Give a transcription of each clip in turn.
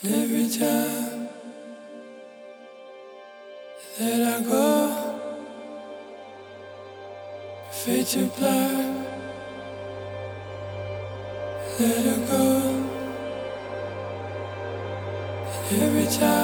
And every time that I go, fade to black. Let it go. And every time.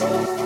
Yes.